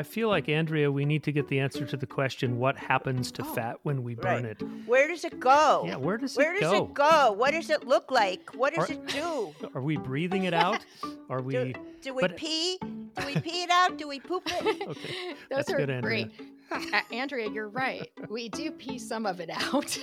I feel like Andrea, we need to get the answer to the question: What happens to Oh, fat when we burn right. it? Where does it go? Yeah, where does Where it does go? it go? What does it look like? What does Or- it do? Are we breathing it out? Are we? Do, do we but- pee? Do we pee it out? Do we poop it? Okay, Those that's are good, Andrea. great. A- Andrea, you're right. We do pee some of it out.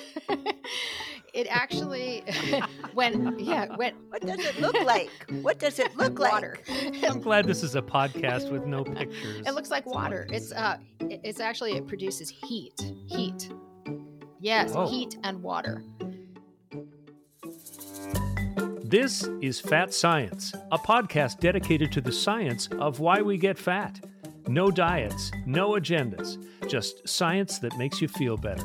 It actually, when yeah, when What does it look like? What does it look like? water. I'm glad this is a podcast with no pictures. It looks like water. It's uh, it's actually it produces heat. Heat. Yes, Oh. heat and water. This is Fat Science, a podcast dedicated to the science of why we get fat. No diets, no agendas, just science that makes you feel better.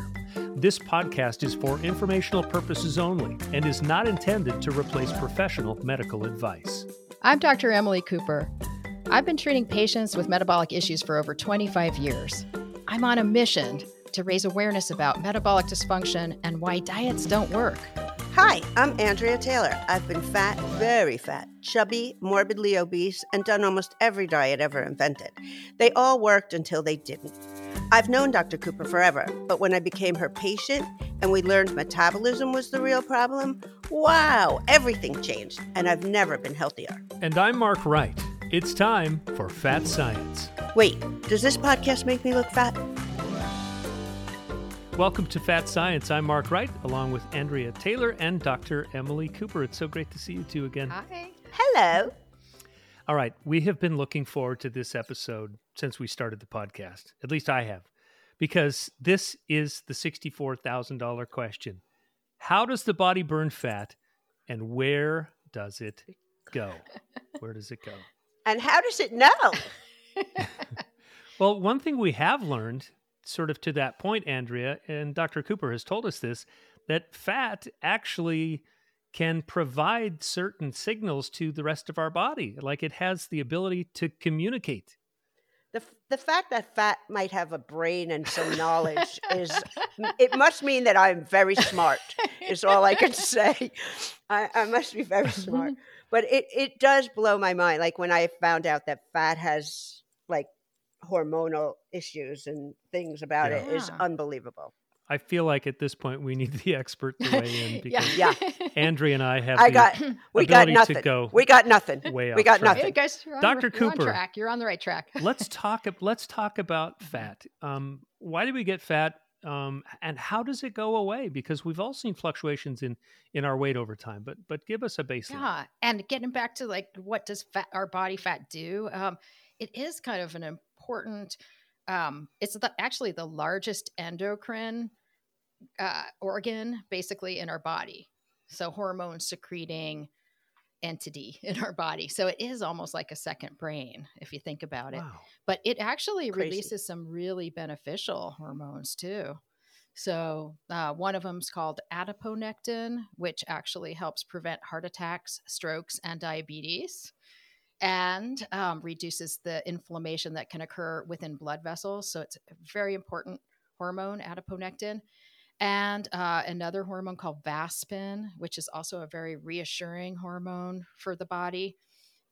This podcast is for informational purposes only and is not intended to replace professional medical advice. I'm Dr. Emily Cooper. I've been treating patients with metabolic issues for over 25 years. I'm on a mission to raise awareness about metabolic dysfunction and why diets don't work. Hi, I'm Andrea Taylor. I've been fat, very fat, chubby, morbidly obese, and done almost every diet ever invented. They all worked until they didn't. I've known Dr. Cooper forever, but when I became her patient and we learned metabolism was the real problem, wow, everything changed, and I've never been healthier. And I'm Mark Wright. It's time for Fat Science. Wait, does this podcast make me look fat? Welcome to Fat Science. I'm Mark Wright, along with Andrea Taylor and Dr. Emily Cooper. It's so great to see you two again. Hi. Hello. All right, we have been looking forward to this episode since we started the podcast. At least I have, because this is the $64,000 question. How does the body burn fat and where does it go? Where does it go? And how does it know? Well, one thing we have learned, sort of to that point, Andrea, and Dr. Cooper has told us this, that fat actually can provide certain signals to the rest of our body. Like it has the ability to communicate. The, the fact that fat might have a brain and some knowledge is it must mean that I'm very smart is all I can say. I, I must be very smart. But it, it does blow my mind. Like when I found out that fat has like hormonal issues and things about it is unbelievable. I feel like at this point we need the expert to weigh in because Yeah. Andrea and I have I the got we got nothing. to go we got nothing. way we got track. Hey nothing. guys, you're on, Dr. the- you're on track. You're on the right track. let's talk let's talk about fat. Um, why do we get fat? Um, and how does it go away? Because we've all seen fluctuations in in our weight over time. But but give us a baseline. Yeah, and getting back to like what does fat our body fat do? Um, it is kind of an important. Um, it's the, actually the largest endocrine uh, organ, basically in our body. So hormone secreting entity in our body. So it is almost like a second brain if you think about it. Wow. But it actually Crazy. releases some really beneficial hormones too. So uh, one of them is called adiponectin, which actually helps prevent heart attacks, strokes, and diabetes, and um, reduces the inflammation that can occur within blood vessels. So it's a very important hormone, adiponectin. And uh, another hormone called vaspin, which is also a very reassuring hormone for the body.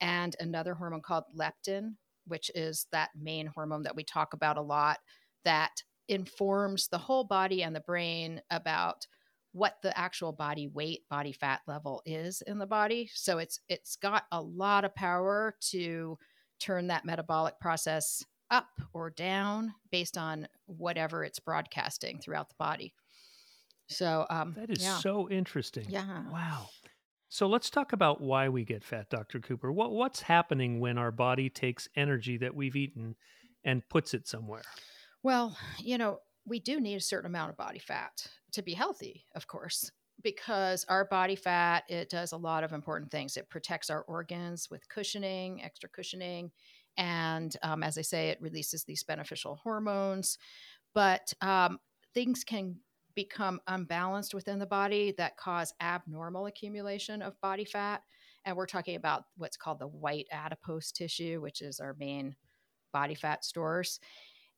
And another hormone called leptin, which is that main hormone that we talk about a lot that informs the whole body and the brain about what the actual body weight body fat level is in the body so it's it's got a lot of power to turn that metabolic process up or down based on whatever it's broadcasting throughout the body so um That is yeah. so interesting. yeah Wow. So let's talk about why we get fat, Dr. Cooper. What what's happening when our body takes energy that we've eaten and puts it somewhere? Well, you know, we do need a certain amount of body fat to be healthy, of course, because our body fat, it does a lot of important things. It protects our organs with cushioning, extra cushioning. And um, as I say, it releases these beneficial hormones. But um, things can become unbalanced within the body that cause abnormal accumulation of body fat. And we're talking about what's called the white adipose tissue, which is our main body fat stores.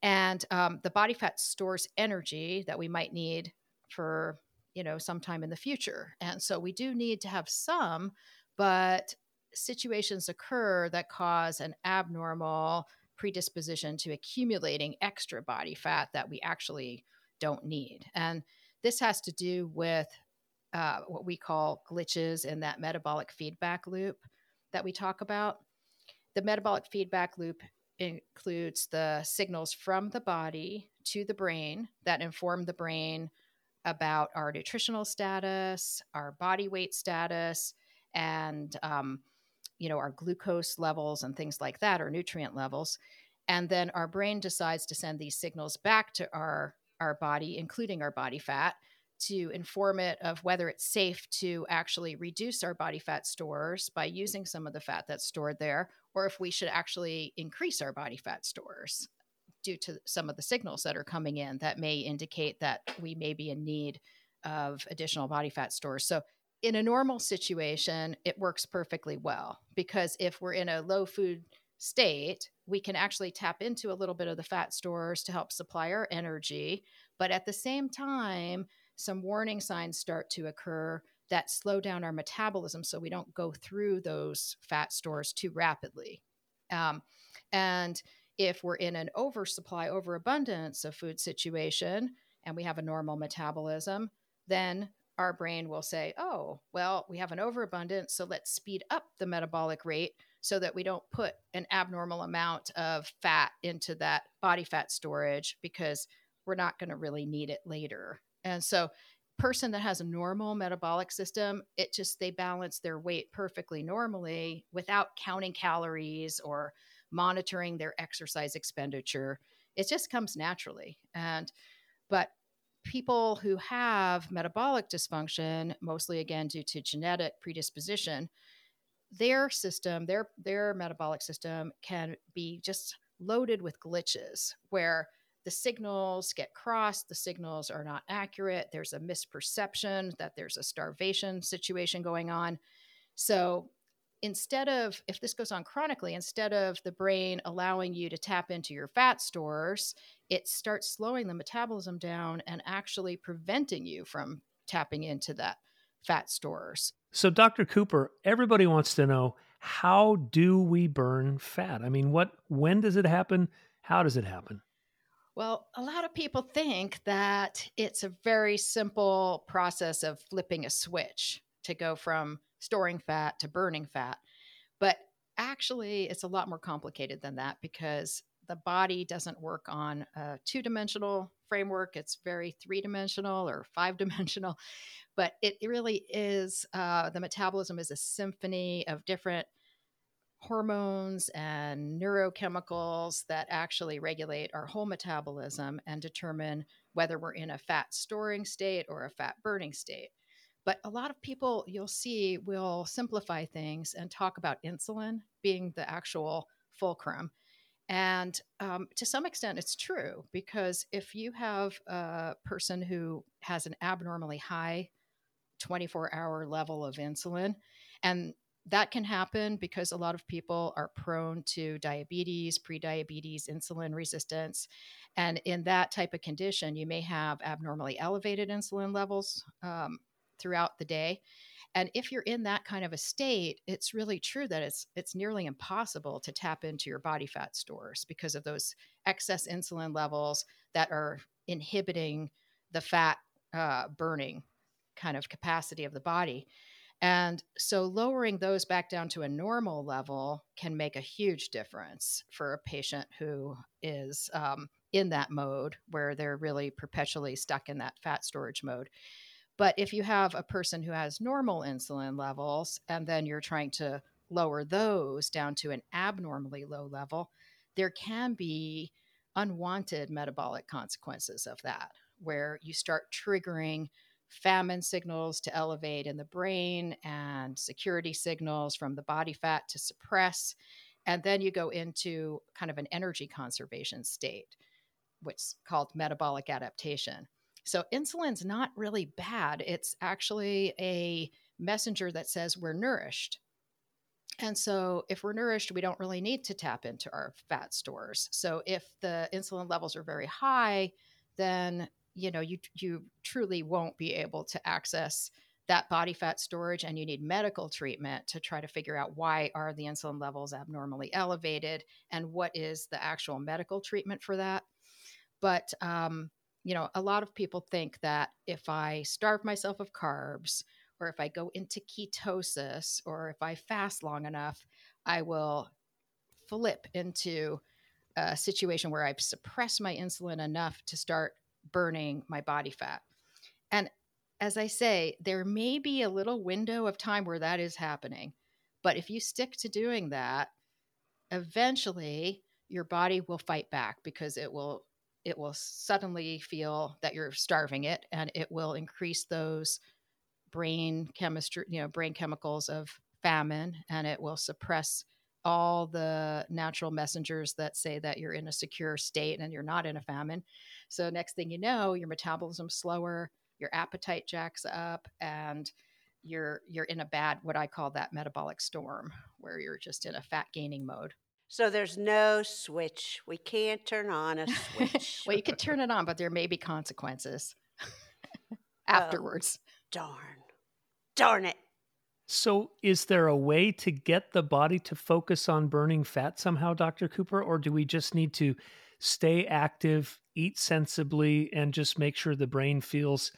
And um, the body fat stores energy that we might need for, you know, sometime in the future. And so we do need to have some, but situations occur that cause an abnormal predisposition to accumulating extra body fat that we actually don't need. And this has to do with uh, what we call glitches in that metabolic feedback loop that we talk about. The metabolic feedback loop includes the signals from the body to the brain that inform the brain about our nutritional status, our body weight status, and um, you know our glucose levels and things like that, or nutrient levels. And then our brain decides to send these signals back to our our body, including our body fat, to inform it of whether it's safe to actually reduce our body fat stores by using some of the fat that's stored there, or if we should actually increase our body fat stores due to some of the signals that are coming in that may indicate that we may be in need of additional body fat stores. So, in a normal situation, it works perfectly well because if we're in a low food state, we can actually tap into a little bit of the fat stores to help supply our energy. But at the same time, some warning signs start to occur that slow down our metabolism so we don't go through those fat stores too rapidly. Um, and if we're in an oversupply, overabundance of food situation, and we have a normal metabolism, then our brain will say, oh, well, we have an overabundance, so let's speed up the metabolic rate so that we don't put an abnormal amount of fat into that body fat storage because we're not going to really need it later. And so person that has a normal metabolic system, it just they balance their weight perfectly normally without counting calories or monitoring their exercise expenditure. It just comes naturally. And but people who have metabolic dysfunction, mostly again due to genetic predisposition, their system, their their metabolic system can be just loaded with glitches where the signals get crossed, the signals are not accurate, there's a misperception that there's a starvation situation going on. So instead of, if this goes on chronically, instead of the brain allowing you to tap into your fat stores, it starts slowing the metabolism down and actually preventing you from tapping into that fat stores. So, Dr. Cooper, everybody wants to know how do we burn fat? I mean, what, when does it happen? How does it happen? Well, a lot of people think that it's a very simple process of flipping a switch to go from storing fat to burning fat. But actually, it's a lot more complicated than that because the body doesn't work on a two dimensional framework. It's very three dimensional or five dimensional. But it really is uh, the metabolism is a symphony of different hormones and neurochemicals that actually regulate our whole metabolism and determine whether we're in a fat storing state or a fat burning state. But a lot of people you'll see will simplify things and talk about insulin being the actual fulcrum. And um, to some extent, it's true because if you have a person who has an abnormally high 24 hour level of insulin and that can happen because a lot of people are prone to diabetes, prediabetes, insulin resistance. And in that type of condition, you may have abnormally elevated insulin levels um, throughout the day. And if you're in that kind of a state, it's really true that it's it's nearly impossible to tap into your body fat stores because of those excess insulin levels that are inhibiting the fat uh, burning kind of capacity of the body. And so lowering those back down to a normal level can make a huge difference for a patient who is um, in that mode where they're really perpetually stuck in that fat storage mode. But if you have a person who has normal insulin levels and then you're trying to lower those down to an abnormally low level, there can be unwanted metabolic consequences of that, where you start triggering famine signals to elevate in the brain and security signals from the body fat to suppress. And then you go into kind of an energy conservation state, which is called metabolic adaptation. So insulin's not really bad. It's actually a messenger that says we're nourished. And so, if we're nourished, we don't really need to tap into our fat stores. So, if the insulin levels are very high, then you know you you truly won't be able to access that body fat storage and you need medical treatment to try to figure out why are the insulin levels abnormally elevated and what is the actual medical treatment for that. But um, you know a lot of people think that if i starve myself of carbs or if i go into ketosis or if i fast long enough i will flip into a situation where i've suppressed my insulin enough to start burning my body fat and as I say, there may be a little window of time where that is happening. But if you stick to doing that, eventually your body will fight back because it will it will suddenly feel that you're starving it and it will increase those brain chemistry, you know, brain chemicals of famine and it will suppress all the natural messengers that say that you're in a secure state and you're not in a famine. So next thing you know, your metabolism's slower, your appetite jacks up and you're you're in a bad what I call that metabolic storm where you're just in a fat gaining mode. So there's no switch. We can't turn on a switch. well, you can turn it on, but there may be consequences afterwards. darn. Darn it. So, is there a way to get the body to focus on burning fat somehow, Dr. Cooper? Or do we just need to stay active, eat sensibly, and just make sure the brain feels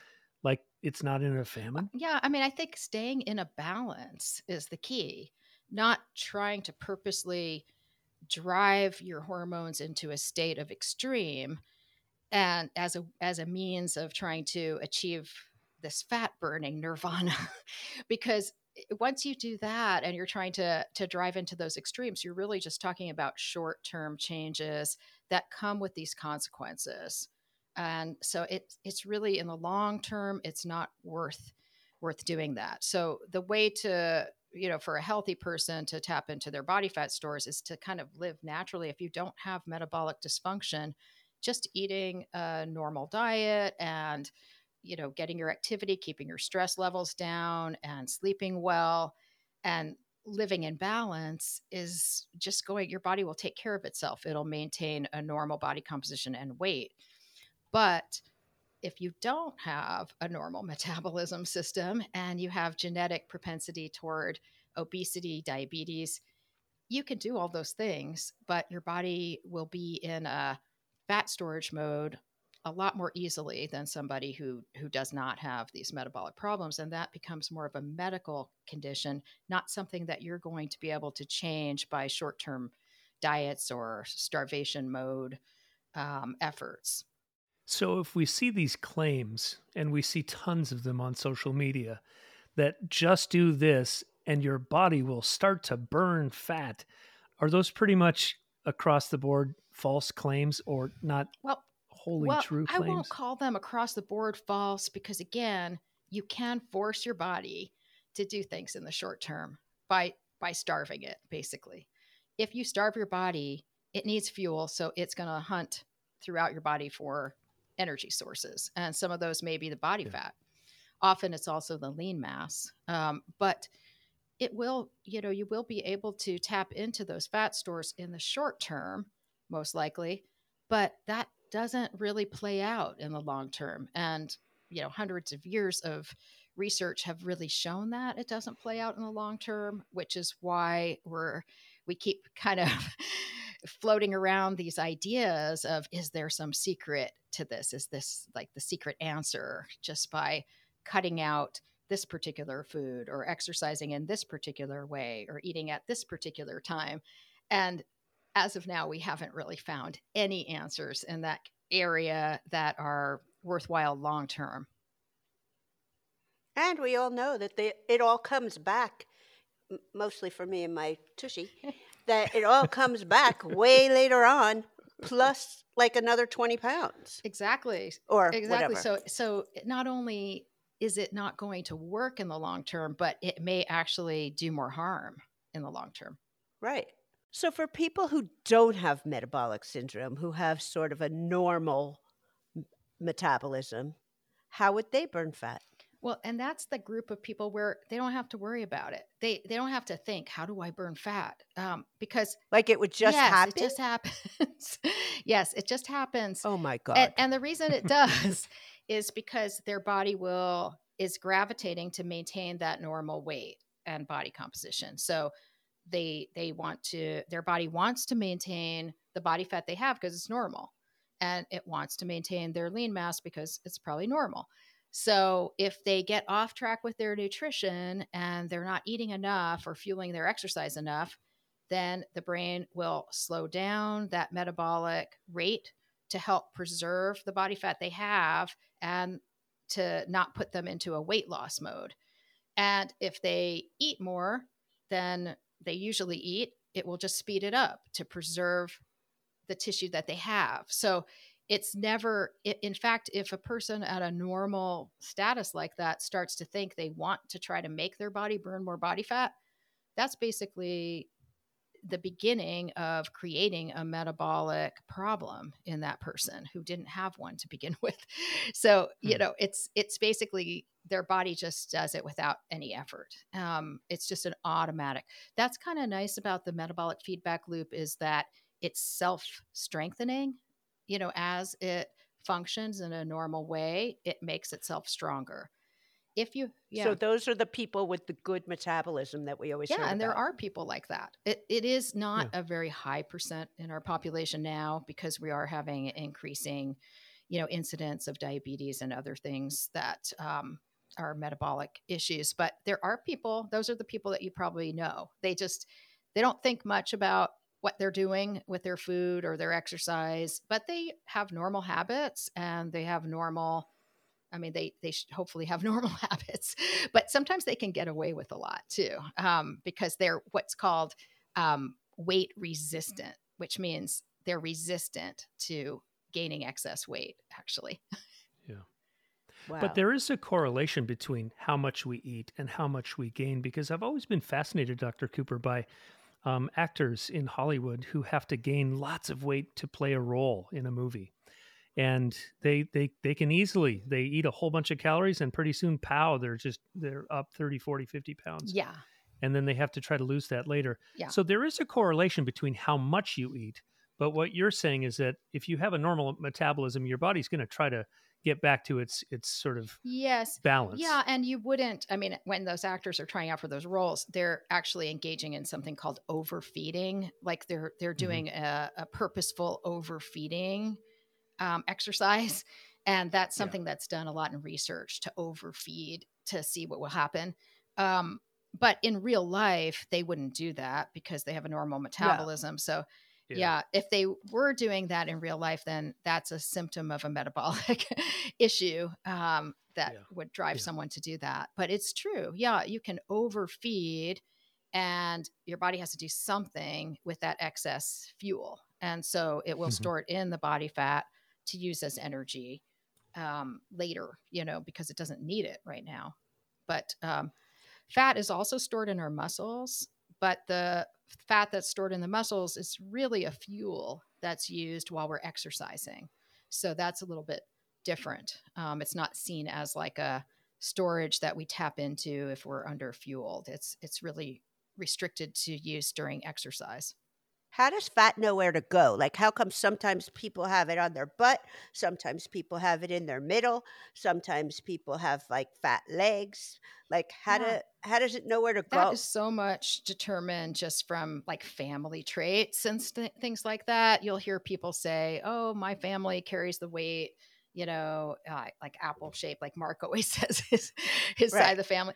like it's not in a famine? Yeah, I mean, I think staying in a balance is the key, not trying to purposely drive your hormones into a state of extreme and as a as a means of trying to achieve this fat burning nirvana because once you do that and you're trying to to drive into those extremes you're really just talking about short-term changes that come with these consequences. And so it, it's really in the long term it's not worth worth doing that. So the way to you know for a healthy person to tap into their body fat stores is to kind of live naturally. If you don't have metabolic dysfunction just eating a normal diet and you know getting your activity keeping your stress levels down and sleeping well and living in balance is just going your body will take care of itself. It'll maintain a normal body composition and weight. But if you don't have a normal metabolism system and you have genetic propensity toward obesity, diabetes, you can do all those things, but your body will be in a fat storage mode a lot more easily than somebody who who does not have these metabolic problems and that becomes more of a medical condition not something that you're going to be able to change by short-term diets or starvation mode um, efforts. So, if we see these claims, and we see tons of them on social media, that just do this and your body will start to burn fat, are those pretty much across the board false claims or not well, wholly well, true claims? I won't call them across the board false because, again, you can force your body to do things in the short term by by starving it basically if you starve your body it needs fuel so it's going to hunt throughout your body for energy sources, and some of those may be the body yeah. fat. Often it's also the lean mass, um, but it will, you know, you will be able to tap into those fat stores in the short term, most likely, but that doesn't really play out in the long term. And, you know, hundreds of years of research have really shown that it doesn't play out in the long term, which is why we're we keep kind of floating around these ideas of is there some secret to this? Is this like the secret answer just by cutting out this particular food or exercising in this particular way or eating at this particular time? And as of now, we haven't really found any answers in that area that are worthwhile long term. And we all know that they, it all comes back, mostly for me and my tushy, that it all comes back way later on, plus like another 20 pounds. Exactly. Or exactly. Whatever. So, so not only is it not going to work in the long term, but it may actually do more harm in the long term. Right. So, for people who don't have metabolic syndrome, who have sort of a normal metabolism, how would they burn fat? Well, and that's the group of people where they don't have to worry about it. They they don't have to think, how do I burn fat? Um, because like it would just yes, happen. It just happens. yes, it just happens. Oh my god! And, and the reason it does is because their body will is gravitating to maintain that normal weight and body composition. So they they want to their body wants to maintain the body fat they have because it's normal and it wants to maintain their lean mass because it's probably normal. So if they get off track with their nutrition and they're not eating enough or fueling their exercise enough, then the brain will slow down that metabolic rate to help preserve the body fat they have and to not put them into a weight loss mode. And if they eat more than they usually eat, it will just speed it up to preserve the tissue that they have. So it's never, in fact, if a person at a normal status like that starts to think they want to try to make their body burn more body fat, that's basically the beginning of creating a metabolic problem in that person who didn't have one to begin with. So, you hmm. know, it's it's basically their body just does it without any effort. Um, it's just an automatic. That's kind of nice about the metabolic feedback loop is that it's self strengthening. You know, as it functions in a normal way, it makes itself stronger if you yeah. So those are the people with the good metabolism that we always yeah, and about. there are people like that. It it is not yeah. a very high percent in our population now because we are having increasing, you know, incidence of diabetes and other things that um, are metabolic issues. But there are people; those are the people that you probably know. They just they don't think much about what they're doing with their food or their exercise, but they have normal habits and they have normal I mean, they they should hopefully have normal habits, but sometimes they can get away with a lot too um, because they're what's called um, weight resistant, which means they're resistant to gaining excess weight. Actually. Wow. But there is a correlation between how much we eat and how much we gain because I've always been fascinated, Dr. Cooper, by um, actors in Hollywood who have to gain lots of weight to play a role in a movie and they they they can easily they eat a whole bunch of calories and pretty soon pow they're just they're up 30 40 50 pounds yeah and then they have to try to lose that later yeah. so there is a correlation between how much you eat but what you're saying is that if you have a normal metabolism your body's going to try to get back to its its sort of yes balance yeah and you wouldn't i mean when those actors are trying out for those roles they're actually engaging in something called overfeeding like they're they're mm-hmm. doing mm-hmm. a, a purposeful overfeeding um, exercise. And that's something yeah. that's done a lot in research to overfeed to see what will happen. Um, but in real life, they wouldn't do that because they have a normal metabolism. Yeah. So, yeah. yeah. if they were doing that in real life, then that's a symptom of a metabolic issue um, that yeah. would drive someone to do that. But it's true. Yeah, you can overfeed and your body has to do something with that excess fuel. And so it will mm-hmm. store it in the body fat to use as energy um, later, you know, because it doesn't need it right now. But um, fat is also stored in our muscles, but the fat that's stored in the muscles is really a fuel that's used while we're exercising. So that's a little bit different. Um, it's not seen as like a storage that we tap into if we're under fueled. It's it's really restricted to use during exercise how does fat know where to go? Like, how come sometimes people have it on their butt, sometimes people have it in their middle, sometimes people have like fat legs? Like, how yeah. do how does it know where to go? That is so much determined just from like family traits and st- things like that. You'll hear people say, "Oh, my family carries the weight." You know, uh, like apple shape, like Mark always says his his right. side of the family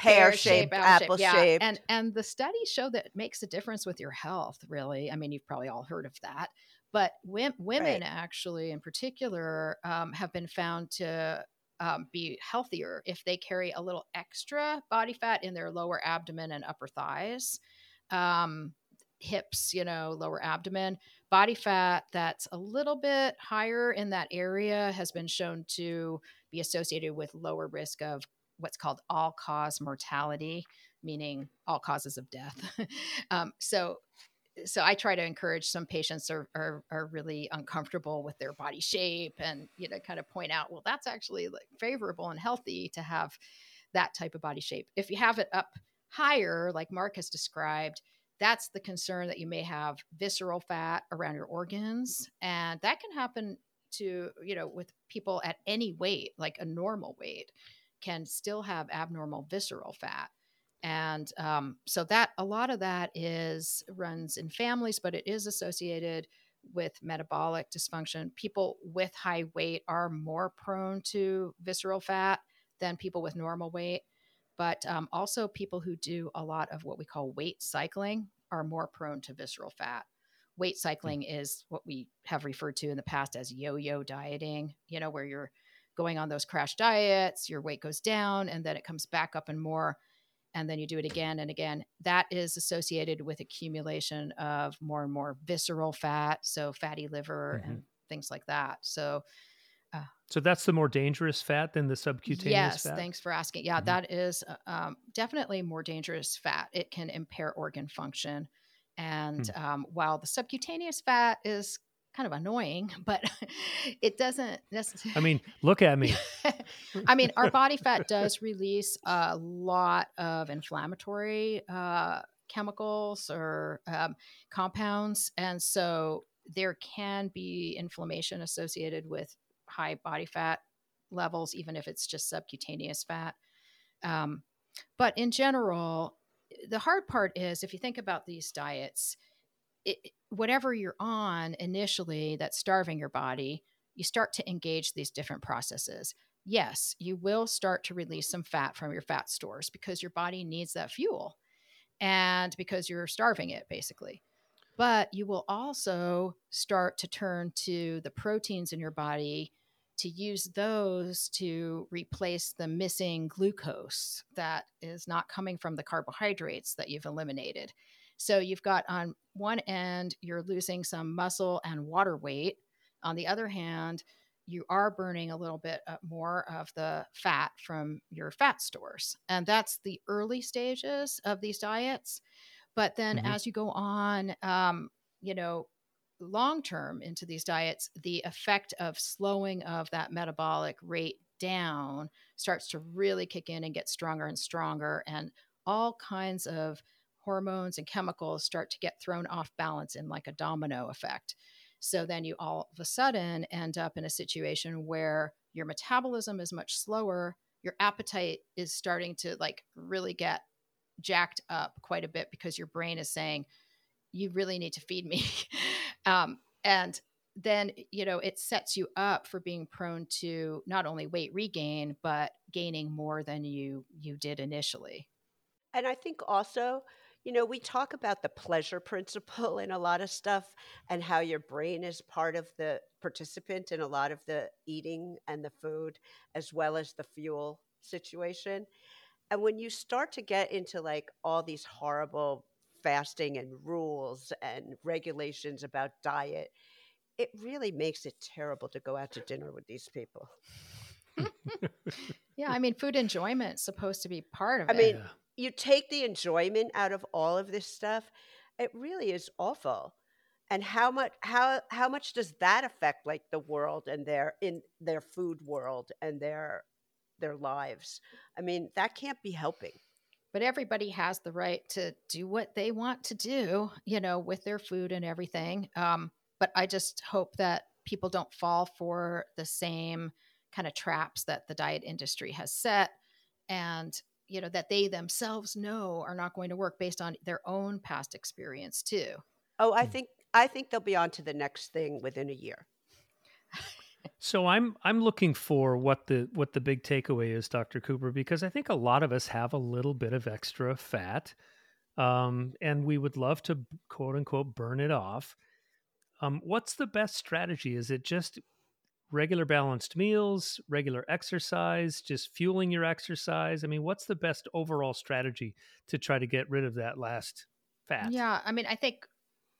pear shape, apple shaped. Yeah. And and the studies show that it makes a difference with your health, really. I mean, you've probably all heard of that. But women right. actually, in particular, um, have been found to um, be healthier if they carry a little extra body fat in their lower abdomen and upper thighs, um, hips, you know, lower abdomen. Body fat that's a little bit higher in that area has been shown to be associated with lower risk of what's called all cause mortality, meaning all causes of death. um, so, so I try to encourage some patients are, are, are really uncomfortable with their body shape and you know kind of point out well that's actually like favorable and healthy to have that type of body shape. If you have it up higher, like Mark has described, that's the concern that you may have visceral fat around your organs, and that can happen to you know with people at any weight, like a normal weight can still have abnormal visceral fat. And um, so that a lot of that is runs in families, but it is associated with metabolic dysfunction. People with high weight are more prone to visceral fat than people with normal weight. But um, also, people who do a lot of what we call weight cycling are more prone to visceral fat. Weight hmm. cycling is what we have referred to in the past as yo yo dieting, you know, where you're going on those crash diets, your weight goes down, and then it comes back up and more and then you do it again and again that is associated with accumulation of more and more visceral fat so fatty liver mm-hmm. and things like that so uh, so that's the more dangerous fat than the subcutaneous yes fat? thanks for asking yeah mm-hmm. that is uh, um, definitely more dangerous fat it can impair organ function and mm. um, while the subcutaneous fat is kind of annoying, but it doesn't necessarily. I mean, look at me. I mean, our body fat does release a lot of inflammatory uh, chemicals or um, compounds. And so there can be inflammation associated with high body fat levels, even if it's just subcutaneous fat. Um, but in general, the hard part is if you think about these diets, it, whatever you're on initially that's starving your body, you start to engage these different processes. Yes, you will start to release some fat from your fat stores because your body needs that fuel and because you're starving it basically. But you will also start to turn to the proteins in your body to use those to replace the missing glucose that is not coming from the carbohydrates that you've eliminated. So you've got on one end, you're losing some muscle and water weight. On the other hand, you are burning a little bit uh, more of the fat from your fat stores. And that's the early stages of these diets. But then mm-hmm. as you go on, um, you know, long term into these diets, the effect of slowing of that metabolic rate down starts to really kick in and get stronger and stronger. And all kinds of hormones and chemicals start to get thrown off balance in like a domino effect. So then you all of a sudden end up in a situation where your metabolism is much slower, your appetite is starting to like really get jacked up quite a bit because your brain is saying, you really need to feed me. um, and then you know it sets you up for being prone to not only weight regain but gaining more than you you did initially and i think also you know, we talk about the pleasure principle in a lot of stuff and how your brain is part of the participant in a lot of the eating and the food, as well as the fuel situation. And when you start to get into like all these horrible fasting and rules and regulations about diet, it really makes it terrible to go out to dinner with these people. yeah, I mean, food enjoyment is supposed to be part of I it. I mean, you take the enjoyment out of all of this stuff, it really is awful. And how much how how much does that affect like the world and their in their food world and their their lives? I mean, that can't be helping. But everybody has the right to do what they want to do, you know, with their food and everything. Um, but I just hope that people don't fall for the same kind of traps that the diet industry has set and you know that they themselves know are not going to work based on their own past experience too. Oh i hmm. think i think they'll be on to the next thing within a year. So i'm i'm looking for what the what the big takeaway is dr cooper because i think a lot of us have a little bit of extra fat um, and we would love to quote unquote burn it off. Um, what's the best strategy? Is it just regular balanced meals, regular exercise, just fueling your exercise? I mean, what's the best overall strategy to try to get rid of that last fat? Yeah, I mean, I think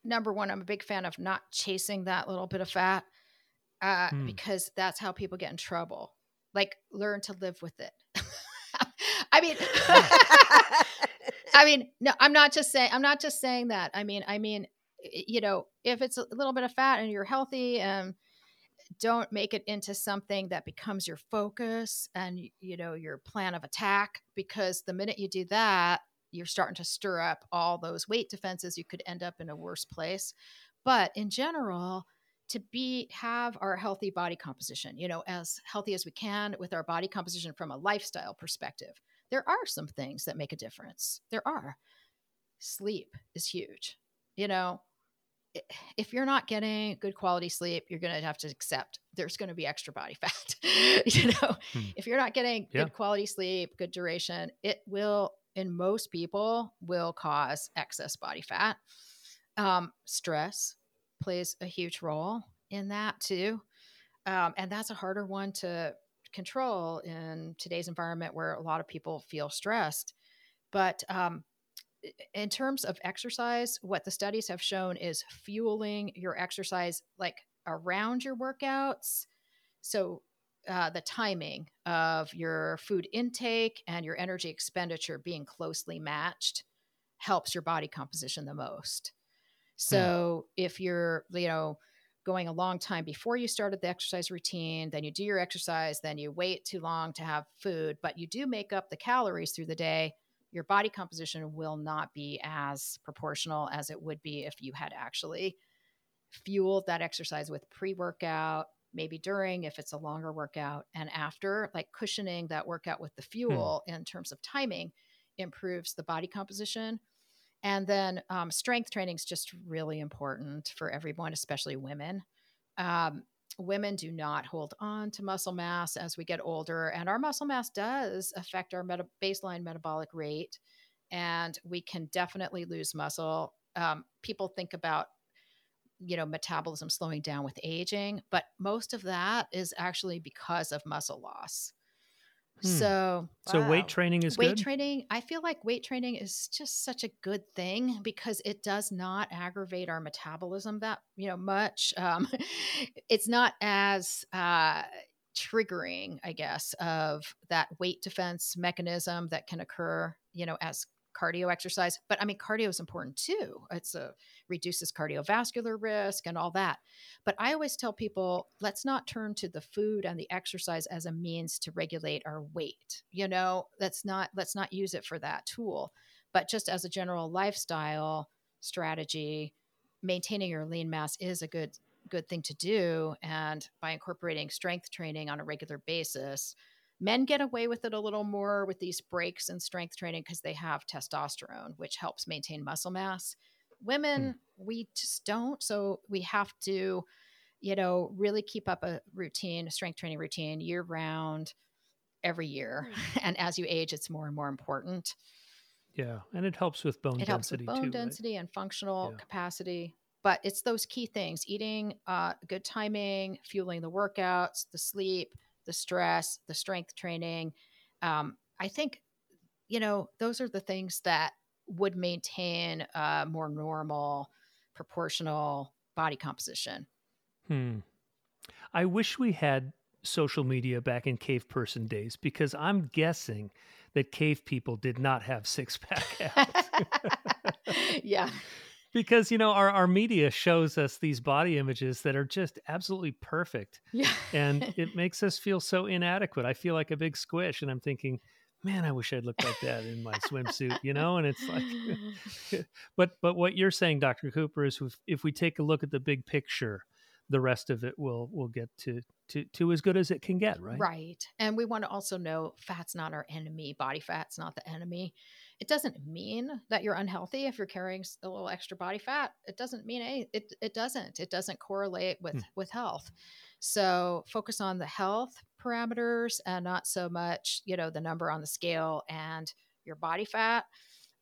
number one, I'm a big fan of not chasing that little bit of fat uh, hmm. because that's how people get in trouble. Like, learn to live with it. I mean, I mean, no, I'm not just saying. I'm not just saying that. I mean, I mean, you know, if it's a little bit of fat and you're healthy and don't make it into something that becomes your focus and you know your plan of attack because the minute you do that you're starting to stir up all those weight defenses you could end up in a worse place but in general to be have our healthy body composition, you know, as healthy as we can with our body composition from a lifestyle perspective. There are some things that make a difference. There are. Sleep is huge. You know, if you're not getting good quality sleep, you're going to have to accept there's going to be extra body fat. you know, hmm. if you're not getting yeah. good quality sleep, good duration, it will, in most people, will cause excess body fat. Um, stress plays a huge role in that too. Um, and that's a harder one to control in today's environment where a lot of people feel stressed. But um, in terms of exercise, what the studies have shown is fueling your exercise like around your workouts. So, uh, the timing of your food intake and your energy expenditure being closely matched helps your body composition the most. So, yeah. if you're, you know, going a long time before you started the exercise routine, then you do your exercise, then you wait too long to have food, but you do make up the calories through the day your body composition will not be as proportional as it would be if you had actually fueled that exercise with pre workout, maybe during if it's a longer workout, and after, like cushioning that workout with the hmm. fuel hmm. in terms of timing improves the body composition. And then um, strength training is just really important for everyone, especially women. Um, women do not hold on to muscle mass as we get older, and our muscle mass does affect our meta- baseline metabolic rate, and we can definitely lose muscle. Um, people think about you know metabolism slowing down with aging but most of that is actually because of muscle loss Hmm. So, so wow. weight training is weight good? training. I feel like weight training is just such a good thing because it does not aggravate our metabolism that you know much. Um, it's not as uh, triggering, I guess, of that weight defense mechanism that can occur, you know, as cardio exercise. But I mean, cardio is important too. It's a reduces cardiovascular risk and all that. But I always tell people, let's not turn to the food and the exercise as a means to regulate our weight. You know, let's not let's not use it for that tool. But just as a general lifestyle strategy, maintaining your lean mass is a good good thing to do and by incorporating strength training on a regular basis Men get away with it a little more with these breaks in strength training because they have testosterone, which helps maintain muscle mass. Women, hmm. we just don't. So we have to, you know, really keep up a routine, a strength training routine year round, every year. Hmm. And as you age, it's more and more important. Yeah. And it helps with bone it density. It helps with bone too, density right? and functional yeah. capacity. But it's those key things eating, uh, good timing, fueling the workouts, the sleep, the stress, the strength training. Um, I think, you know, those are the things that would maintain a more normal, proportional body composition. Hmm. I wish we had social media back in cave person days because I'm guessing that cave people did not have six pack abs. yeah because you know our, our media shows us these body images that are just absolutely perfect yeah. and it makes us feel so inadequate. I feel like a big squish and i'm thinking man i wish i'd looked like that in my swimsuit you know and it's like but but what you're saying dr cooper is if, if we take a look at the big picture the rest of it will will get to to to as good as it can get right? Right and we want to also know fat's not our enemy body fat's not the enemy it doesn't mean that you're unhealthy if you're carrying a little extra body fat. It doesn't mean any, it, it doesn't. It doesn't correlate with, mm. with health. So focus on the health parameters and not so much, you know, the number on the scale and your body fat.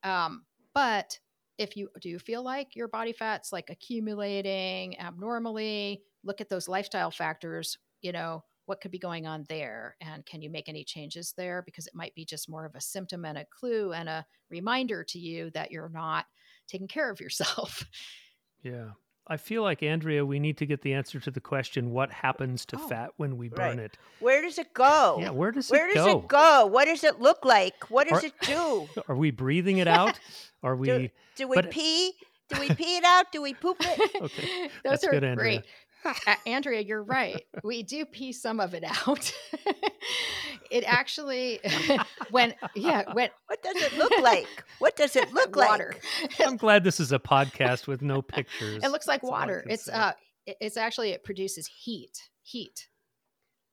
Um, but if you do feel like your body fat's like accumulating abnormally, look at those lifestyle factors, you know, what could be going on there and can you make any changes there because it might be just more of a symptom and a clue and a reminder to you that you're not taking care of yourself yeah I feel like Andrea, we need to get the answer to the question: What happens to oh, fat when we burn right. it? Where does it go? Yeah, where does where it go? Where does it go? What does it look like? What does are, it do? Are we breathing it out? Are we? Do, do we but, pee? Do we pee it out? Do we poop it? okay, those That's are good, Andrea. Great. Andrea, you're right. We do pee some of it out. it actually, when yeah, when what does it look like? What does it look water. like? I'm glad this is a podcast with no pictures. It looks like That's water. It's say. uh, it's actually it produces heat. Heat.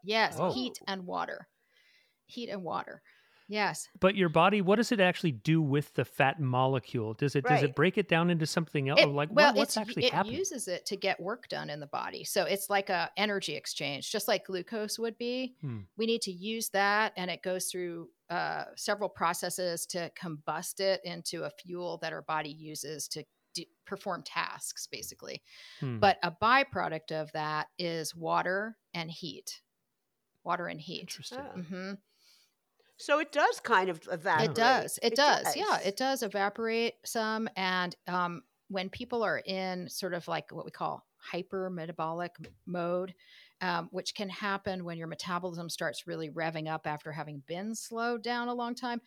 Yes, Oh. heat and water. Heat and water. Yes. But your body, what does it actually do with the fat molecule? Does it does it break it down into something else? It- like well, what, what's it's- actually it happening? uses it to get work done in the body. So it's like a energy exchange, just like glucose would be. Hmm. We need to use that, and it goes through uh, several processes to combust it into a fuel that our body uses to do, perform tasks, basically. Hmm. But a byproduct of that is water and heat. Water and heat. Interesting. Ah. So it does kind of evaporate. It does. It, does. Yeah, it does evaporate some. And um, when people are in sort of like what we call hyper metabolic mode, um, which can happen when your metabolism starts really revving up after having been slowed down a long time,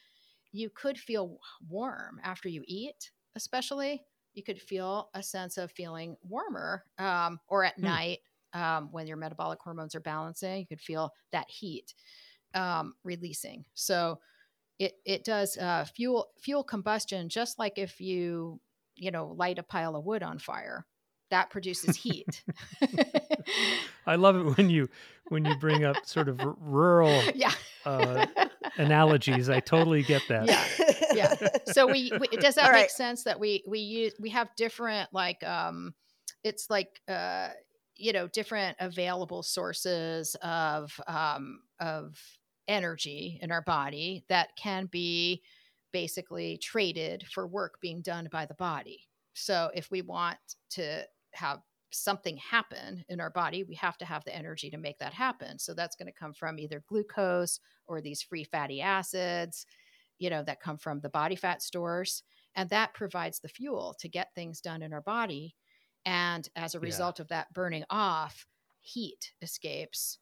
you could feel warm after you eat, especially. You could feel a sense of feeling warmer, um, or at Hmm. night um, when your metabolic hormones are balancing, you could feel that heat um, releasing. So it it does uh, fuel fuel combustion, just like if you you know light a pile of wood on fire, that produces heat. I love it when you when you bring up sort of r- rural yeah. uh, analogies. I totally get that. Yeah. yeah. So we, we does that All make right. sense that we we use we have different like um it's like uh you know different available sources of um of energy in our body that can be basically traded for work being done by the body. So if we want to have something happen in our body, we have to have the energy to make that happen. So that's going to come from either glucose or these free fatty acids, you know, that come from the body fat stores. And that provides the fuel to get things done in our body. And as a Yeah. result of that burning off, heat escapes,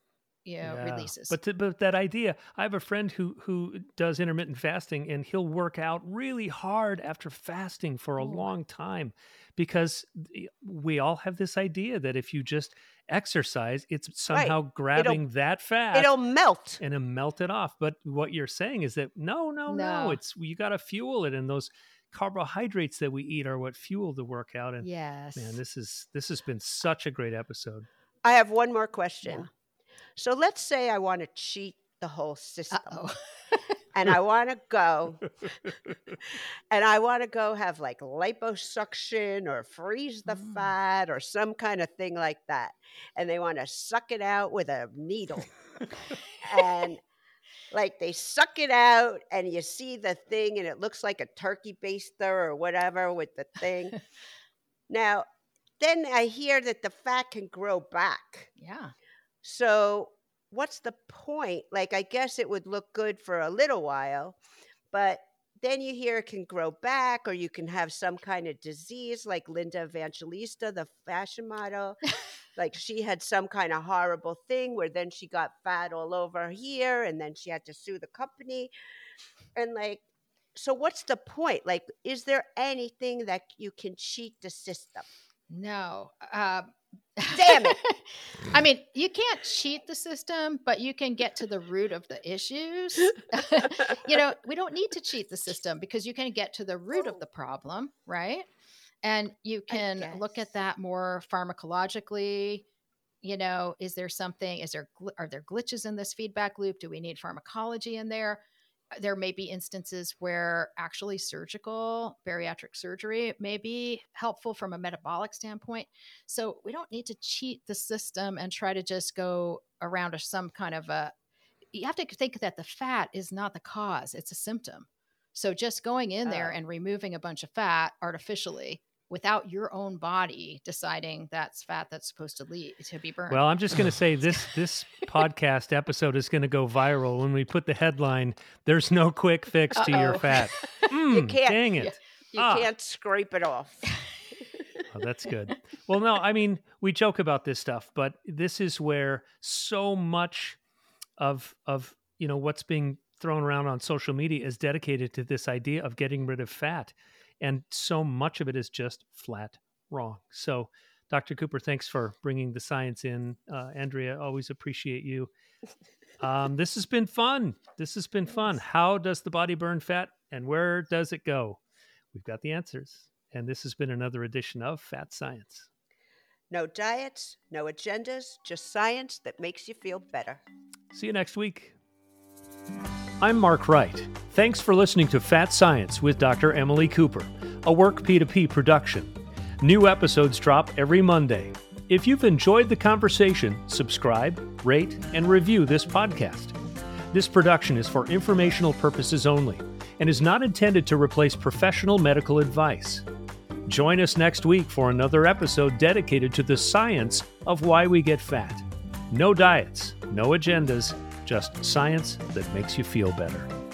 you know, Yeah. releases. But th- but that idea, I have a friend who who does intermittent fasting, and he'll work out really hard after fasting for a Ooh. long time, because we all have this idea that if you just exercise, it's somehow grabbing that fat It'll melt. and it'll melt it off. But what you're saying is that no, no, no, No. it's you got to fuel it, and those carbohydrates that we eat are what fuel the workout. And yes. man, this is this has been such a great episode. I have one more question. So let's say I want to cheat the whole system. And I want to go and I want to go have like liposuction or freeze the Mm. fat or some kind of thing like that. And they want to suck it out with a needle. and like they suck it out and you see the thing and it looks like a turkey baster or whatever with the thing. now, then I hear that the fat can grow back. yeah. So, what's the point? Like, I guess it would look good for a little while, but then you hear it can grow back, or you can have some kind of disease, like Linda Evangelista, the fashion model. like, she had some kind of horrible thing where then she got fat all over here, and then she had to sue the company. And, like, so what's the point? Like, is there anything that you can cheat the system? No. Uh, Damn it. I mean, you can't cheat the system, but you can get to the root of the issues. you know, we don't need to cheat the system because you can get to the root of oh. the problem, right? And you can look at that more pharmacologically. You know, is there something? Is there are there glitches in this feedback loop? Do we need pharmacology in there? There may be instances where actually surgical bariatric surgery may be helpful from a metabolic standpoint. So we don't need to cheat the system and try to just go around a, some kind of a. You have to think that the fat is not the cause; it's a symptom. So just going in there Oh. and removing a bunch of fat artificially without your own body deciding that's fat that's supposed to leave to be burned. Well, I'm just going to say this this podcast episode is going to go viral when we put the headline "There's no quick fix to your Uh-oh. fat." You Mm, can't- Dang it! You Ah. can't scrape it off. Oh, that's good. Well, no, I mean, we joke about this stuff, but this is where so much of of you know what's being thrown around on social media is dedicated to this idea of getting rid of fat, and so much of it is just flat wrong. So, Dr. Cooper, thanks for bringing the science in. Uh, Andrea, always appreciate you. Um, this has been fun. This has been fun. How does the body burn fat, and where does it go? We've got the answers. And this has been another edition of Fat Science. No diets, no agendas, just science that makes you feel better. See you next week. I'm Mark Wright. Thanks for listening to Fat Science with Dr. Emily Cooper, a Work P2P production. New episodes drop every Monday. If you've enjoyed the conversation, subscribe, rate, and review this podcast. This production is for informational purposes only and is not intended to replace professional medical advice. Join us next week for another episode dedicated to the science of why we get fat. No diets, no agendas, just science that makes you feel better.